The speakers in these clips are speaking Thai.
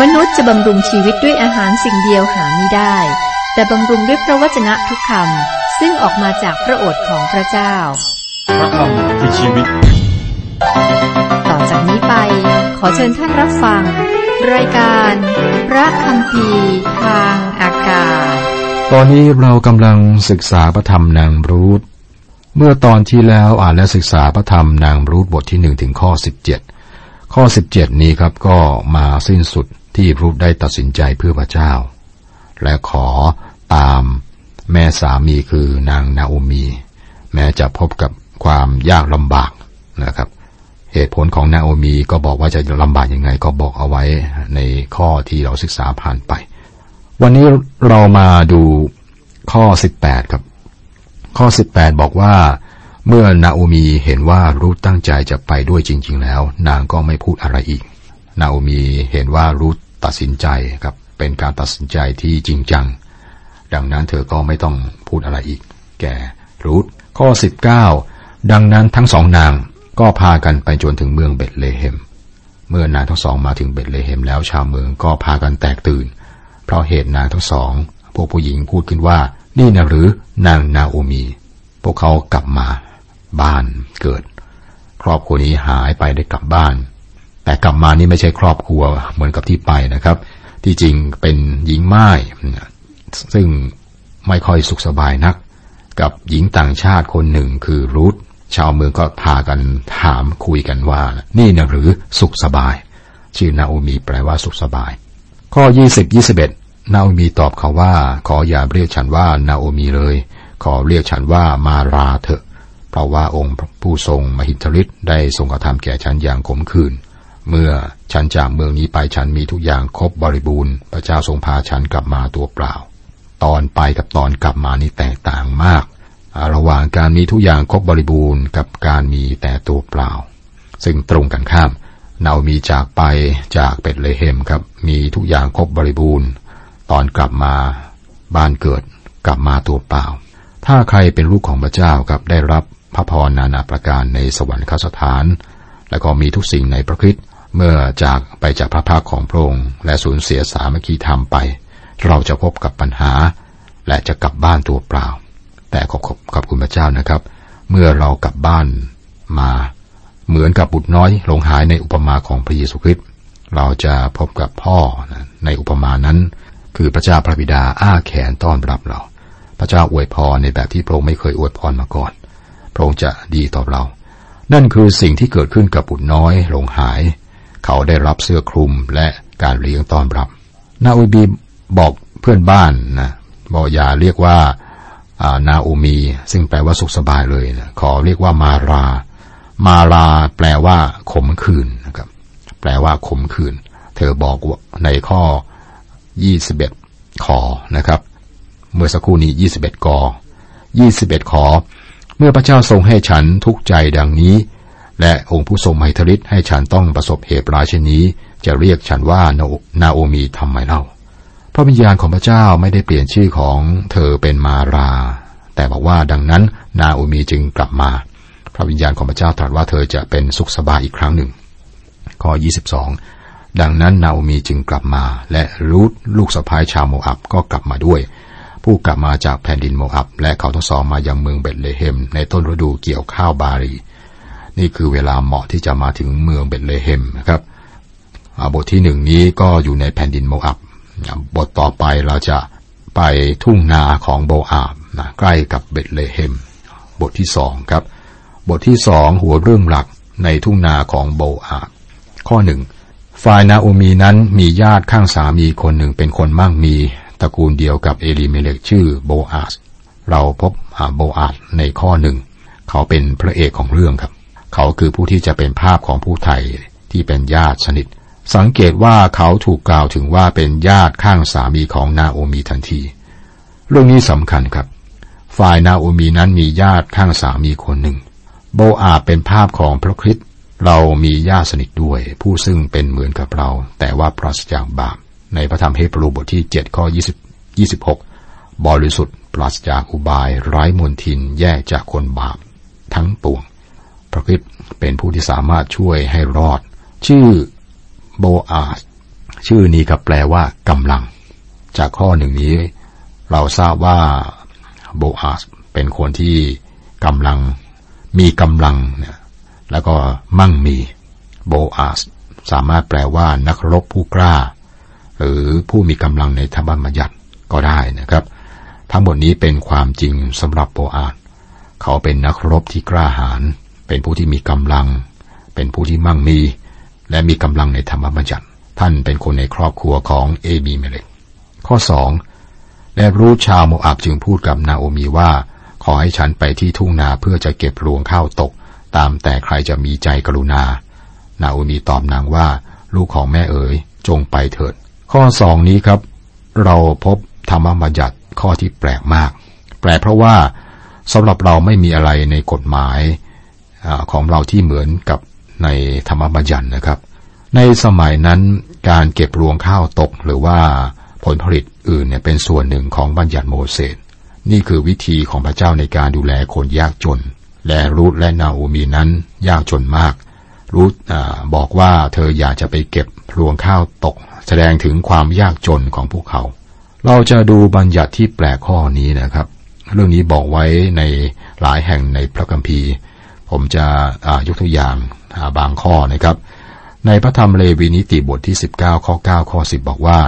มนุษย์จะบำรุงชีวิตด้วยอาหารสิ่งเดียวหาไม่ได้ แต่บำรุงด้วยพระวจนะทุกคำซึ่งออกมาจากพระโอษฐ์ของพระเจ้า พระคำคือชีวิต ต่อจากนี้ไป ขอเชิญท่านรับฟัง รายการ พระคำพีทางอากาศ ตอนนี้เรากำลังศึกษาพระธรรมนางรูธเมื่อตอนที่แล้วอ่านและศึกษาพระธรรมนางรูธบทที่หนึ่งถึงข้อสิบเจ็ดข้อสิบเจ็ดนี้ครับก็มาสิ้นสุด ที่รูธได้ตัดสินใจเพื่อพระเจ้า และขอตามแม่สามีคือนางนาโอมี แม้จะพบกับความยากลำบากนะครับ เหตุผลของนาโอมีก็บอกว่าจะลำบากยังไงก็บอกเอาไว้ในข้อที่เราศึกษาผ่านไป วันนี้เรามาดูข้อ 18 ครับ ข้อ 18 บอกว่า เมื่อนาโอมีเห็นว่ารูธตั้งใจจะไปด้วยจริง ๆ แล้ว นางก็ไม่พูดอะไรอีก นาโอมีเห็นว่ารูธตัดสินใจครับ เป็นการตัดสินใจที่จริงจัง ดังนั้นเธอก็ไม่ต้องพูดอะไรอีก แก่รูธข้อ 19 ดังนั้นทั้งสองนางก็พากันไปจนถึงเมืองเบตเลเฮม เมื่อนางทั้งสองมาถึงเบตเลเฮมแล้วชาวเมืองก็พากันแตกตื่น เพราะเหตุนางทั้งสองพวกผู้หญิงพูดขึ้นว่า นี่นะหรือนางนาโอมี พวกเขากลับมา บ้านเกิด ครอบครัวนี้หายไปได้กลับบ้าน แต่กลับมานี่ไม่ใช่ครอบครัวเหมือนกับที่ไปนะครับ ที่จริงเป็นหญิงไม้ซึ่งไม่ค่อยสุขสบายนัก กับหญิงต่างชาติคนหนึ่งคือรูธชาวเมืองก็พากันถามคุยกันว่า นี่นะหรือสุขสบาย ชื่อนาโอมีแปลว่าสุขสบาย ข้อ 20 21 นาโอมีตอบเขาว่า ขออย่าเรียกฉันว่านาโอมีเลย ขอเรียกฉันว่ามาราเถอะ เพราะว่าองค์ผู้ทรงมหิทธิฤทธิ์ได้ทรงกระทำแก่ฉันอย่างขมขื่น เมื่อฉันจากเมืองนี้ไปฉันมีทุกอย่างครบบริบูรณ์ พระเจ้าทรงพาฉันกลับมาตัวเปล่า ตอนไปกับตอนกลับมานี่แตกต่างมาก ระหว่างการมีทุกอย่างครบบริบูรณ์กับการมีแต่ตัวเปล่า ซึ่งตรงกันข้าม เนามีจากไปจากเบตเลเฮมครับ มีทุกอย่างครบบริบูรณ์ ตอนกลับมาบ้านเกิดกลับมาตัวเปล่า ถ้าใครเป็นลูกของพระเจ้าครับได้รับพระพรนานาประการในสวรรคสถาน และก็มีทุกสิ่งในพระคริสต์ เมื่อจากไปจากพระพักของพระองค์และสูญเสียสามัคคีธรรมไป เราจะพบกับปัญหา และจะกลับบ้านตัวเปล่า แต่ขอบขอบคุณพระเจ้านะครับ เมื่อเรากลับบ้านมาเหมือนกับบุตรน้อยหลงหายในอุปมาของพระเยซูคริสต์เราจะพบกับพ่อในอุปมานั้น คือพระเจ้าพระบิดาอ้าแขนต้อนรับเรา พระเจ้าอวยพรในแบบที่พระองค์ไม่เคยอวยพรมาก่อน พระองค์จะดีต่อเรา นั่นคือสิ่งที่เกิดขึ้นกับบุตรน้อยหลงหาย เขาได้รับเสื้อคลุมและการเลี้ยงต้อนรับ นาอูบีบอกเพื่อนบ้านนะบอกอย่าเรียกว่านาอูมี ซึ่งแปลว่าสุขสบายเลยนะขอเรียกว่ามารา มาราแปลว่าขมขื่นนะครับ แปลว่าขมขื่นเธอบอกในข้อ 21 ขอนะครับ เมื่อสักครู่นี้ 21 กอ21 ขอ เมื่อพระเจ้าทรงให้ฉันทุกใจดังนี้ และองค์ผู้ทรงไมทริตให้ฉันต้องประสบเหตุร้ายเช่นนี้ จะเรียกฉันว่านาโอมีทำไมเล่า พระวิญญาณของพระเจ้าไม่ได้เปลี่ยนชื่อของเธอเป็นมารา แต่บอกว่าดังนั้นนาโอมีจึงกลับมา พระวิญญาณของพระเจ้าตรัสว่าเธอจะเป็นสุขสบายอีกครั้งหนึ่ง ข้อ 22 ดังนั้นนาโอมีจึงกลับมา และรูทลูกสะพ้ายชาวโมอับก็กลับมาด้วย ผู้กลับมาจากแผ่นดินโมอับ และเขาทั้งสองมายังเมืองเบตเลเฮม ในต้นฤดูเกี่ยวข้าวบารี นี่คือเวลาเหมาะที่จะมาถึงเมืองเบธเลเฮมนะครับบทที่หนึ่งนี้ก็อยู่ในแผ่นดินโมอับบทต่อไปเราจะไปทุ่งนาของโบอาสนะใกล้กับเบธเลเฮม บทที่สองครับ บทที่สองหัวเรื่องหลักในทุ่งนาของโบอาสข้อหนึ่งฝ่ายนาโอมีนั้นมีญาติข้างสามีคนหนึ่งเป็นคนมั่งมีตระกูลเดียวกับเอลีเมเลกชื่อโบอาสเราพบโบอาสในข้อหนึ่ง เขาเป็นพระเอกของเรื่องครับ เขาคือผู้ที่จะเป็นภาพของผู้ไทยที่เป็นญาติสนิท สังเกตว่าเขาถูกกล่าวถึงว่าเป็นญาติข้างสามีของนาโอมีทันที เรื่องนี้สำคัญครับ ฝ่ายนาโอมีนั้นมีญาติข้างสามีคนหนึ่ง โบอาเป็นภาพของพระคริสต์เรามีญาติสนิทด้วย ผู้ซึ่งเป็นเหมือนกับเรา แต่ว่าปราศจากบาป ในพระธรรมเฮบรูบทที่7ข้อ20 26 บริสุทธิ์ปราศจากอุบายไร้มนทินแยกจากคนบาป ทั้งปวง พระคริสต์เป็นผู้ที่สามารถช่วยให้รอด ชื่อโบอาสชื่อนี้ครับแปลว่ากำลัง จากข้อหนึ่งนี้ เราทราบว่าโบอาสเป็นคนที่กำลังมีกำลังเนี่ยแล้วก็มั่งมีโบอาสสามารถแปลว่านักรบผู้กล้า หรือผู้มีกำลังในธรรมบัญญัติก็ได้นะครับ ทั้งหมดนี้เป็นความจริงสำหรับโบอาสเขาเป็นนักรบที่กล้าหาญ เป็นผู้ที่มีกำลัง เป็นผู้ที่มั่งมี และมีกำลังในธรรมบัญญัติ ท่านเป็นคนในครอบครัวของเอบีเมเลกข้อสองและรู้ชาวโมอับจึงพูดกับนาโอมีว่า ขอให้ฉันไปที่ทุ่งนาเพื่อจะเก็บรวงข้าวตก ตามแต่ใครจะมีใจกรุณา นาโอมีตอบนางว่า ลูกของแม่เอ๋ยจงไปเถิด ข้อสองนี้ครับ เราพบธรรมบัญญัติข้อที่แปลกมาก แปลเพราะว่าสำหรับเราไม่มีอะไรในกฎหมาย ของเราที่เหมือนกับในธรรมบัญญัตินะครับ ในสมัยนั้นการเก็บรวงข้าวตกหรือว่าผลผลิตอื่นเนี่ยเป็นส่วนหนึ่งของบัญญัติโมเสส นี่คือวิธีของพระเจ้าในการดูแลคนยากจน และรูธและนาอูมีนั้นยากจนมาก รูธบอกว่าเธออยากจะไปเก็บรวงข้าวตก แสดงถึงความยากจนของพวกเขา เราจะดูบัญญัติที่แปลกข้อนี้นะครับ เรื่องนี้บอกไว้ในหลายแห่งในพระคัมภีร์ ผมจะยกตัวอย่างบางข้อนะครับ ในพระธรรมเลวีนิติบทที่ 19 ข้อ 9 ข้อ 10 บอกว่า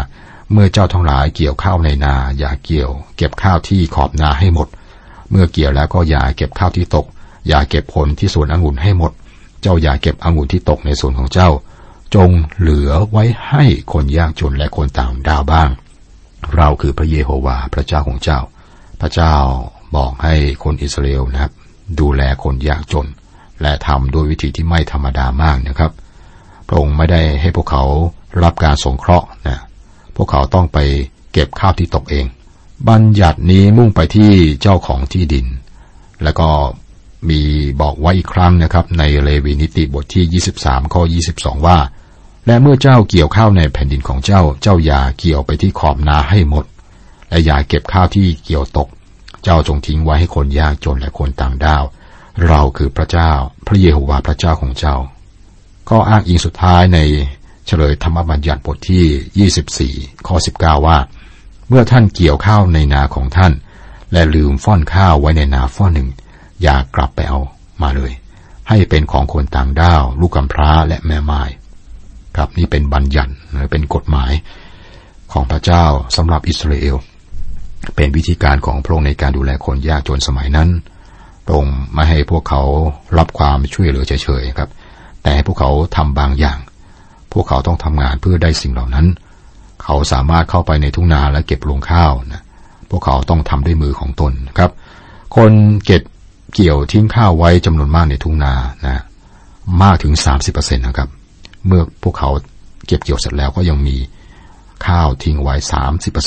เมื่อเจ้าทั้งหลายเกี่ยวข้าวในนา อย่าเกี่ยว เก็บข้าวที่ขอบนาให้หมด เมื่อเกี่ยวแล้วก็อย่าเก็บข้าวที่ตก อย่าเก็บผลที่สวนองุ่นให้หมด เจ้าอย่าเก็บองุ่นที่ตกในสวนของเจ้า จงเหลือไว้ให้คนยากจนและคนต่างดาวบ้าง เราคือพระเยโฮวาห์พระเจ้าของเจ้า พระเจ้าบอกให้คนอิสราเอลนะครับ ดูแลคนยากจน และทำด้วยวิธีที่ไม่ธรรมดามากนะครับ พระองค์ไม่ได้ให้พวกเขารับการสงเคราะห์นะพวกเขาต้องไปเก็บข้าวที่ตกเอง บัญญัตินี้มุ่งไปที่เจ้าของที่ดิน แล้วก็มีบอกไว้อีกครั้งนะครับ ในเลวีนิติบทที่ 23 ข้อ 22 ว่า และเมื่อเจ้าเกี่ยวข้าวในแผ่นดินของเจ้า เจ้าอย่าเกี่ยวไปที่ขอบนาให้หมด และอย่าเก็บข้าวที่เกี่ยวตก เจ้าจงทิ้งไว้ให้คนยากจนและคนต่างด้าว เราคือพระเจ้า พระเยโฮวาห์พระเจ้าของเจ้า ก็อ้างอิงสุดท้ายในเฉลยธรรมบัญญัติบทที่ 24 ข้อ 19 ว่า เมื่อท่านเกี่ยวข้าวในนาของท่าน และลืมฟ่อนข้าวไว้ในนาฟ่อนหนึ่ง อย่ากลับไปเอามาเลย ให้เป็นของคนต่างด้าว ลูกกำพร้าและแม่ไม้ครับนี่เป็นบัญญัติหรือเป็นกฎหมายของพระเจ้าสำหรับอิสราเอล เป็นวิธีการของพระองค์ในการดูแลคนยากจนสมัยนั้นพระองค์ไม่ให้พวกเขารับความช่วยเหลือเฉยๆครับ แต่ให้พวกเขาทำบางอย่าง พวกเขาต้องทำงานเพื่อได้สิ่งเหล่านั้น เขาสามารถเข้าไปในทุ่งนาและเก็บรงข้าวนะพวกเขาต้องทำด้วยมือของตนครับ คนเก็บเกี่ยวทิ้งข้าวไว้จำนวนมากในทุ่งนานะมากถึงสามสิบเปอร์เซ็นตนะครับ เมื่อพวกเขาเก็บเกี่ยวเสร็จแล้วก็ยังมีข้าวทิ้งไว้สามสิบเปอ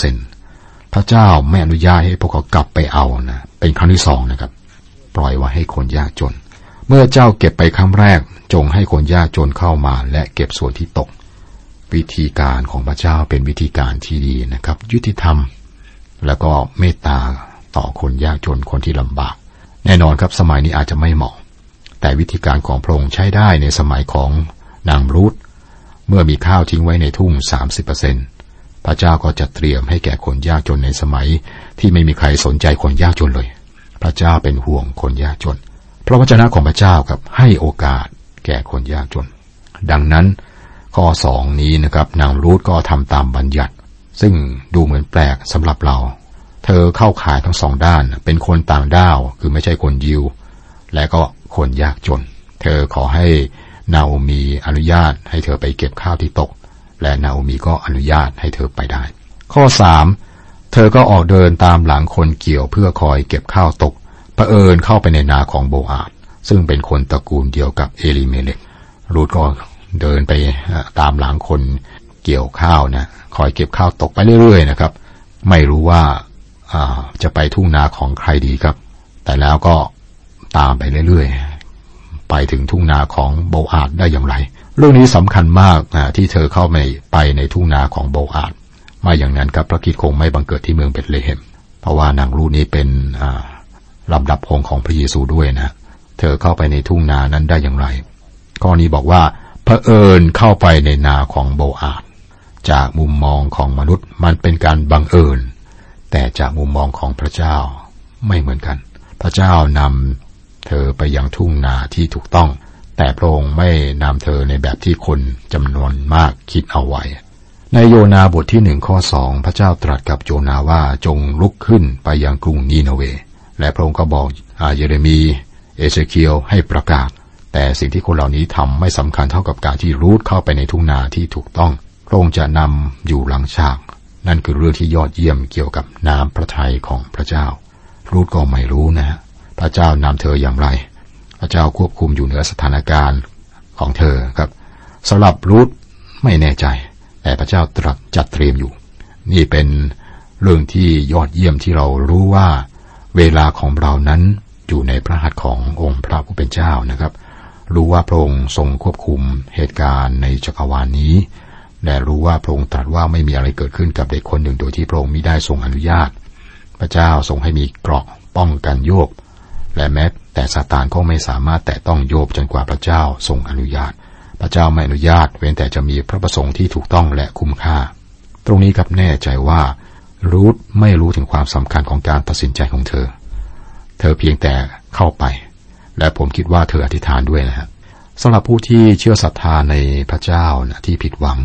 ร์เซ็นพระเจ้าไม่อนุญาตให้พวกเขากลับไปเอานะเป็นครั้งที่สองนะครับ ปล่อยไว้ให้คนยากจน เมื่อเจ้าเก็บไปครั้งแรก จงให้คนยากจนเข้ามา และเก็บส่วนที่ตก วิธีการของพระเจ้าเป็นวิธีการที่ดีนะครับ ยุติธรรม แล้วก็เมตตาต่อคนยากจนคนที่ลำบาก แน่นอนครับสมัยนี้อาจจะไม่เหมาะ แต่วิธีการของพระองค์ใช้ได้ในสมัยของนางรูธเมื่อมีข้าวทิ้งไว้ในทุ่ง 30% พระเจ้าก็จะเตรียมให้แก่คนยากจนในสมัย ที่ไม่มีใครสนใจคนยากจนเลย พระเจ้าเป็นห่วงคนยากจน พระวจนะของพระเจ้าครับให้โอกาสแก่คนยากจน ดังนั้นข้อสองนี้นะครับนางรูธก็ทำตามบัญญัติ ซึ่งดูเหมือนแปลกสำหรับเรา เธอเข้าขายทั้งสองด้าน เป็นคนต่างด้าว คือไม่ใช่คนยิว และก็คนยากจน เธอขอให้นาโอมีอนุญาตให้เธอไปเก็บข้าวที่ตก และนาโอมีก็อนุญาตให้เธอไปได้ ข้อสามเธอก็ออกเดินตามหลังคนเกี่ยวเพื่อคอยเก็บข้าวตกเผอิญเข้าไปในนาของโบอาดซึ่งเป็นคนตระกูลเดียวกับเอลิเมเลกรูดก็เดินไปตามหลังคนเกี่ยวข้าวนะคอยเก็บข้าวตกไปเรื่อยๆนะครับ ไม่รู้ว่าจะไปทุ่งนาของใครดีครับ แต่แล้วก็ตามไปเรื่อยๆ ไปถึงทุ่งนาของโบอาดได้อย่างไร เรื่องนี้สำคัญมากนะที่เธอเข้าไปไปในทุ่งนาของโบอาดไม่อย่างนั้นครับพระคิดคงไม่บังเกิดที่เมืองเบตเลเฮม เพราะว่านางรูนี้เป็นลำดับพงของพระเยซูด้วยนะ เธอเข้าไปในทุ่งนานั้นได้อย่างไร ข้อนี้บอกว่าเผอิญเข้าไปในนาของโบอาดจากมุมมองของมนุษย์มันเป็นการบังเอิญ แต่จากมุมมองของพระเจ้าไม่เหมือนกัน พระเจ้านำเธอไปยังทุ่งนาที่ถูกต้อง แต่พระองค์ไม่นำเธอในแบบที่คนจำนวนมากคิดเอาไว้ ในโยนาบทที่หนึ่งข้อสองพระเจ้าตรัสกับโยนาว่าจงลุกขึ้นไปยังกรุงนีนาเว และพระองค์ก็บอกอาเยเรมี เอเชเคียวให้ประกาศ แต่สิ่งที่คนเหล่านี้ทำไม่สำคัญเท่ากับการที่รูดเข้าไปในทุ่งนาที่ถูกต้อง พระองค์จะนำอยู่หลังฉาก นั่นคือเรื่องที่ยอดเยี่ยมเกี่ยวกับน้ำพระทัยของพระเจ้ารูดก็ไม่รู้นะ พระเจ้านำเธออย่างไร พระเจ้าควบคุมอยู่เหนือสถานการณ์ของเธอครับสำหรับรูดไม่แน่ใจ แต่พระเจ้าตรัสจัดเตรียมอยู่ นี่เป็นเรื่องที่ยอดเยี่ยมที่เรารู้ว่า เวลาของเรานั้นอยู่ในพระหัตถ์ขององค์พระผู้เป็นเจ้านะครับ รู้ว่าพระองค์ทรงควบคุมเหตุการณ์ในจักรวาลนนี้และรู้ว่าพระองค์ตรัสว่าไม่มีอะไรเกิดขึ้นกับเด็กคนหนึ่งโดยที่พระองค์มิได้ทรงอนุญาต พระเจ้าทรงให้มีเกราะป้องกันโยบและแม้ แต่ซาตานก็ไม่สามารถแตะต้องโยบจนกว่าพระเจ้าทรงอนุญาต พระเจ้าไม่อนุญาต เว้นแต่จะมีพระประสงค์ที่ถูกต้องและคุ้มค่า ตรงนี้กับแน่ใจว่ารูทไม่รู้ถึงความสำคัญของการตัดสินใจของเธอ เธอเพียงแต่เข้าไป และผมคิดว่าเธออธิษฐานด้วยนะฮะสำหรับผู้ที่เชื่อศรัทธาในพระเจ้านะที่ผิดหวัง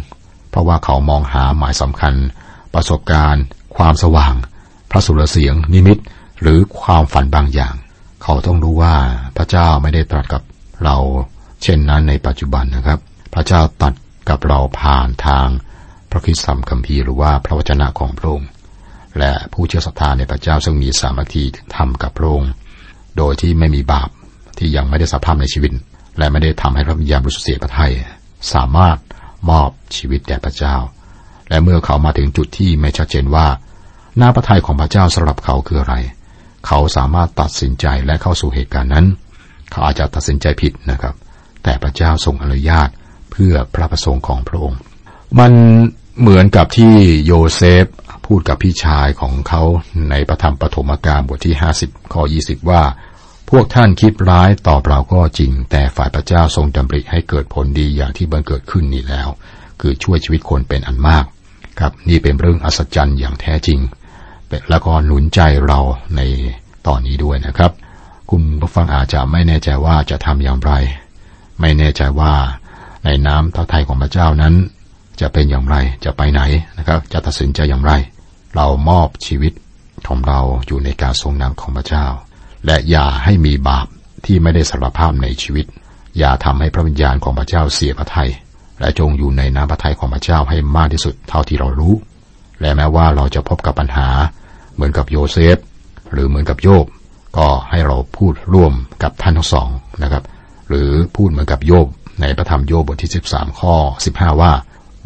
เพราะว่าเขามองหาหมายสำคัญ ประสบการณ์ ความสว่าง พระสุรเสียง นิมิต หรือความฝันบางอย่าง เขาต้องรู้ว่าพระเจ้าไม่ได้ตรัสกับเราเช่นนั้นในปัจจุบันนะครับ พระเจ้าตัดกับเราผ่านทางพระคิดสัมคัมภีร์หรือว่าพระวจนะของพระองค์และผู้เชื่อศรัทธาในพระเจ้าซึ่งมีสามัคคีทำกับพระองค์โดยที่ไม่มีบาปที่ยังไม่ได้สภาพในชีวิต และไม่ได้ทำให้พระวิญญาณบริสุทธิ์เสียพระทัยสามารถมอบชีวิตแด่พระเจ้า และเมื่อเขามาถึงจุดที่ไม่ชัดเจนว่าหน้าพระทัยของพระเจ้าสำหรับเขาคืออะไร เขาสามารถตัดสินใจและเข้าสู่เหตุการณ์นั้น เขาอาจจะตัดสินใจผิดนะครับ แต่พระเจ้าทรงอนุญาตเพื่อพระประสงค์ของพระองค์ มันเหมือนกับที่โยเซฟพูดกับพี่ชายของเขาในพระธรรมปฐมกาลบทที่ 50ข้อ20 ว่า พวกท่านคิดร้ายต่อเราก็จริง แต่ฝ่ายพระเจ้าทรงดำริให้เกิดผลดีอย่างที่บังเกิดขึ้นนี้แล้ว คือช่วยชีวิตคนเป็นอันมาก ครับนี่เป็นเรื่องอัศจรรย์อย่างแท้จริง แล้วก็หนุนใจเราในตอนนี้ด้วยนะครับ คุณผู้ฟังอาจจะไม่แน่ใจว่าจะทำอย่างไร ไม่แน่ใจว่าในน้ำพระทัยของพระเจ้านั้น จะเป็นอย่างไรจะไปไหนนะครับ จะตัดสินใจอย่างไร เรามอบชีวิตของเราอยู่ในการทรงนำของพระเจ้า และอย่าให้มีบาปที่ไม่ได้สารภาพในชีวิต อย่าทำให้พระวิญญาณของพระเจ้าเสียพระทยัยและจงอยู่ในน้ำพระทัยของพระเจ้าให้มากที่สุดเท่าที่เรารู้ และแม้ว่าเราจะพบกับปัญหา เหมือนกับโยเซฟ หรือเหมือนกับโยบ ก็ให้เราพูดร่วมกับท่านทั้งสองนะครับ หรือพูดเหมือนกับโยบ ในพระธรรมโยบบทที่ 13 ข้อ 15 ว่า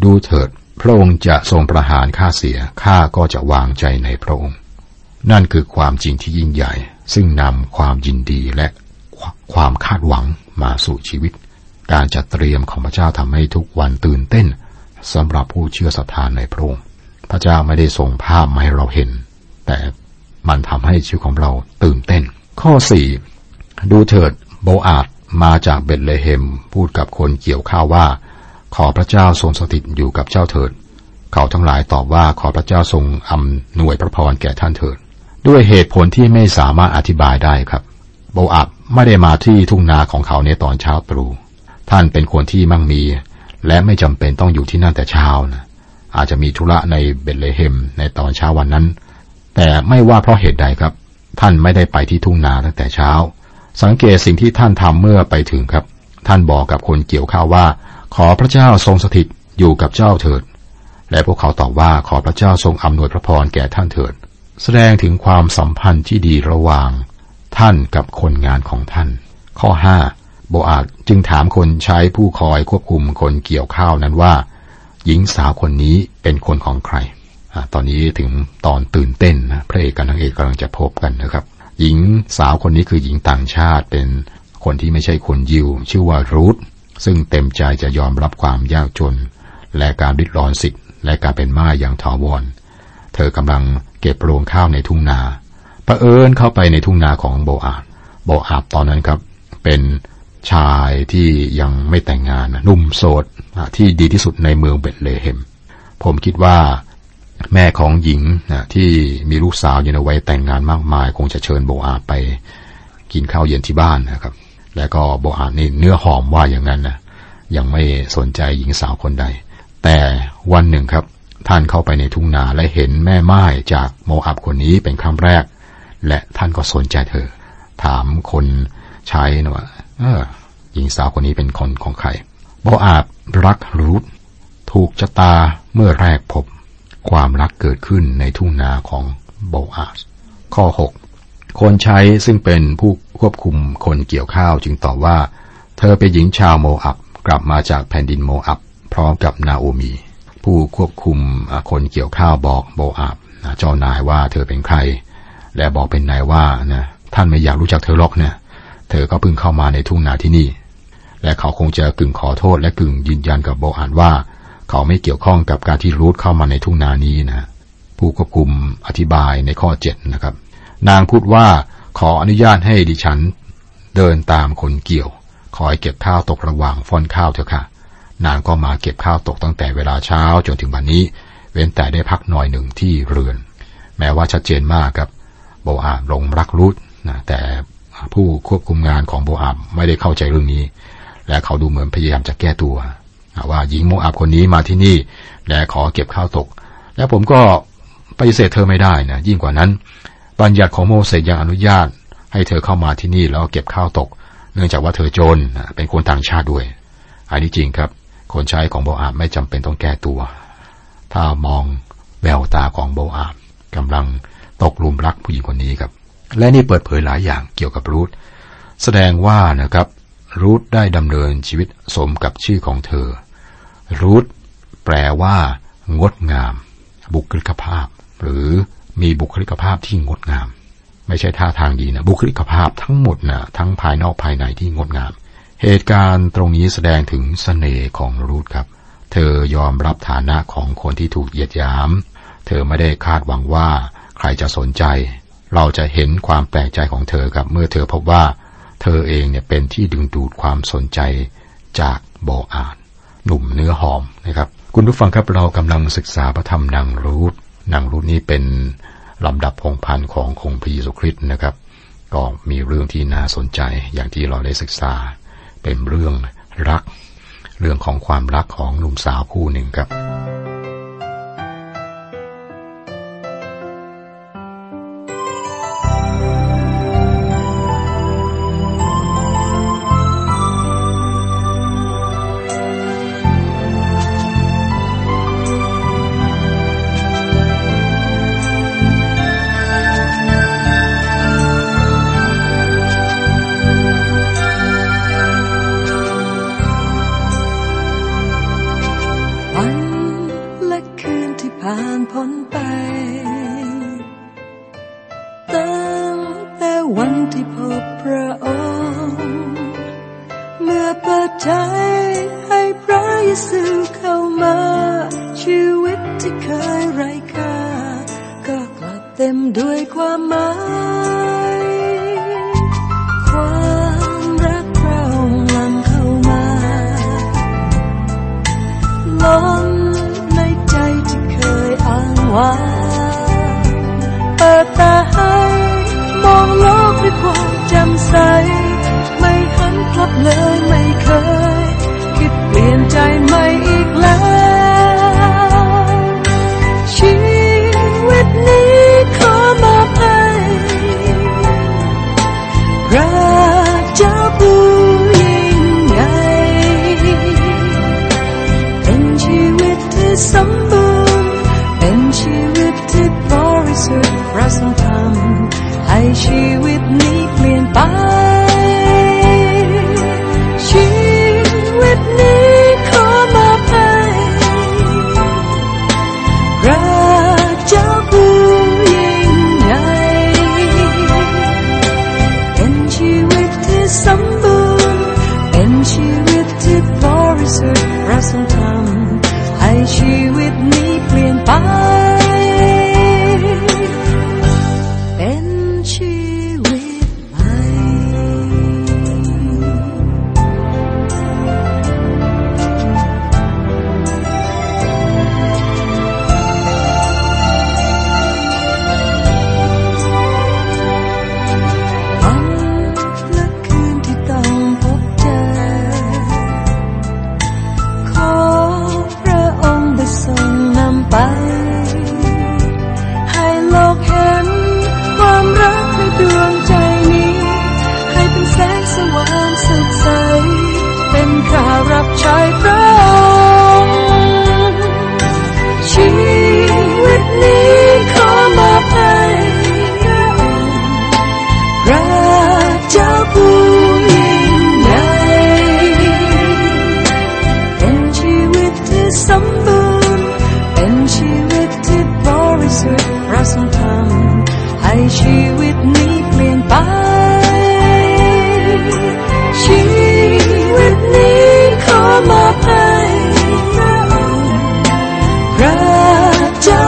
ดูเถิด พระองค์จะทรงประหารข้าเสียข้าก็จะวางใจในพระองค์ นั่นคือความจริงที่ยิ่งใหญ่ ซึ่งนำความยินดีและความคาดหวังมาสู่ชีวิต การจัดเตรียมของพระเจ้าทำให้ทุกวันตื่นเต้นสำหรับผู้เชื่อศรัทธานในพระองค์ พระเจ้าไม่ได้ส่งภาพมาให้เราเห็น แต่มันทำให้ชีวิตของเราตื่นเต้น ข้อสี่ดูเถิดโบอาดมาจากเบตเลเฮมพูดกับคนเกี่ยวข้าวว่า ขอพระเจ้าทรงสถิตอยู่กับเจ้าเถิด เขาทั้งหลายตอบว่าขอพระเจ้าทรงอำนวยพระพรแก่ท่านเถิด ด้วยเหตุผลที่ไม่สามารถอธิบายได้ครับ โบอาบไม่ได้มาที่ทุ่งนาของเขาในตอนเช้าตรู่ท่านเป็นคนที่มั่งมี และไม่จำเป็นต้องอยู่ที่นั่นแต่เช้านะอาจจะมีธุระในเบตเลเฮมในตอนเช้าวันนั้น แต่ไม่ว่าเพราะเหตุใดครับ ท่านไม่ได้ไปที่ทุ่งนาตั้งแต่เช้า สังเกตสิ่งที่ท่านทำเมื่อไปถึงครับ ท่านบอกกับคนเกี่ยวข้าวว่า ขอพระเจ้าทรงสถิตอยู่กับเจ้าเถิด และพวกเขาตอบว่าขอพระเจ้าทรงอำนวยพระพรแก่ท่านเถิด แสดงถึงความสัมพันธ์ที่ดีระหว่าง ท่านกับคนงานของท่าน ข้อห้าโบอาดจึงถามคนใช้ผู้คอยควบคุมคนเกี่ยวข้าวนั้นว่า หญิงสาวคนนี้เป็นคนของใคร ตอนนี้ถึงตอนตื่นเต้นนะพระเอกกับนางเอกกำลังจะพบกันนะครับ หญิงสาวคนนี้คือหญิงต่างชาติเป็นคนที่ไม่ใช่คนยิว ชื่อว่ารูธซึ่งเต็มใจจะยอมรับความยากจน และการริดรอนสิทธิ์ และการเป็นม่ายอย่างถาวร เธอกำลังเก็บโรงข้าวในทุ่งนาประเอิญเข้าไปในทุ่งนาของโบอาบโบอาบตอนนั้นครับ เป็นชายที่ยังไม่แต่งงานนุ่มโสดที่ดีที่สุดในเมืองเบตเลเฮม ผมคิดว่า แม่ของหญิงนะที่มีลูกสาวอยู่ในวัยแต่งงานมากมาย คงจะเชิญโบอาไปกินข้าวเย็นที่บ้านนะครับ แล้วก็โบอานี่เนื้อหอมว่าอย่างนั้นนะยังไม่สนใจหญิงสาวคนใด แต่วันหนึ่งครับ ท่านเข้าไปในทุ่งนาและเห็นแม่ไม้จากโมอับคนนี้เป็นครั้งแรก และท่านก็สนใจเธอ ถามคนใช้นะว่าเออหญิงสาวคนนี้เป็นคนของใครโบอาบรักรูทถูกชะตาเมื่อแรกพบ ความรักเกิดขึ้นในทุ่งนาของโบอาสข้อ 6 คนใช้ซึ่งเป็นผู้ควบคุมคนเกี่ยวข้าวจึงตอบว่า เธอเป็นหญิงชาวโมอับกลับมาจากแผ่นดินโมอับพร้อมกับนาโอมี ผู้ควบคุมคนเกี่ยวข้าวบอกโบอาบเจ้านายว่าเธอเป็นใคร และบอกเป็นนายว่านะท่านไม่อยากรู้จักเธอหรอกนะเธอก็เพิ่งเข้ามาในทุ่งนาที่นี่ และเขาคงจะกึ่งขอโทษและกึ่งยืนยันกับโบอาบว่า เขาไม่เกี่ยวข้องกับการที่รูทเข้ามาในทุ่งนานี้นะผู้ควบคุมอธิบายในข้อเจ็ดนะครับ นางพูดว่าขออนุญาตให้ดิฉันเดินตามคนเกี่ยว คอยเก็บข้าวตกระหว่างฟอนข้าวเถอะค่ะ นางก็มาเก็บข้าวตกตั้งแต่เวลาเช้าจนถึงวันนี้ เว้นแต่ได้พักหน่อยหนึ่งที่เรือน แม้ว่าชัดเจนมากครับ โบอาบลงรักรูทนะแต่ผู้ควบคุมงานของโบอาบไม่ได้เข้าใจเรื่องนี้ และเขาดูเหมือนพยายามจะแก้ตัว ว่าหญิงโมอาบคนนี้มาที่นี่ และขอเก็บข้าวตก และผมก็ปฏิเสธเธอไม่ได้นะยิ่งกว่านั้น บัญญัติของโมเสสยังอนุญาต ให้เธอเข้ามาที่นี่แล้วเก็บข้าวตก เนื่องจากว่าเธอจนเป็นคนต่างชาติด้วย อันนี้จริงครับ คนใช้ของโบอาบไม่จำเป็นต้องแก้ตัว ถ้ามองแววตาของโบอาบกำลังตกลุมรักผู้หญิงคนนี้ครับ และนี่เปิดเผยหลายอย่างเกี่ยวกับรูทแสดงว่านะครับรูทได้ดำเนินชีวิตสมกับชื่อของเธอ รูทแปลว่า งดงาม บุคลิกภาพ หรือมีบุคลิกภาพที่งดงาม ไม่ใช่ท่าทางดีนะ บุคลิกภาพทั้งหมดนะทั้งภายนอกภายในที่งดงาม เหตุการณ์ตรงนี้แสดงถึงสเสน่ห์ของรูทครับ เธอยอมรับฐานะของคนที่ถูกเหยียดหยาม เธอไม่ได้คาดหวังว่า ใครจะสนใจ เราจะเห็นความแปลกใจของเธอครับเมื่อเธอพบว่า เธอเองเนี่ยเป็นที่ดึงดูดความสนใจจากโบอาน หนุ่มเนื้อหอมนะครับ คุณผู้ฟังครับเรากำลังศึกษาพระธรรมนางรูทนางรูทนี้เป็นลำดับพงพันธ์ขององค์พระเยซูคริสต์นะครับ ก็มีเรื่องที่น่าสนใจอย่างที่เราได้ศึกษา เป็นเรื่องรัก เรื่องของความรักของหนุ่มสาวคู่หนึ่งครับำ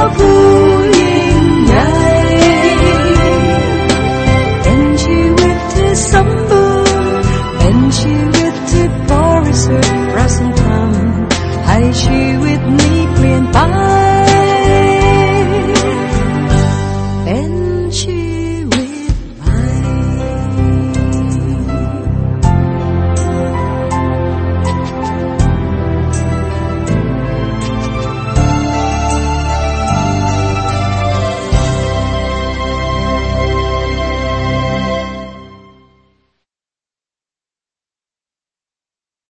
aku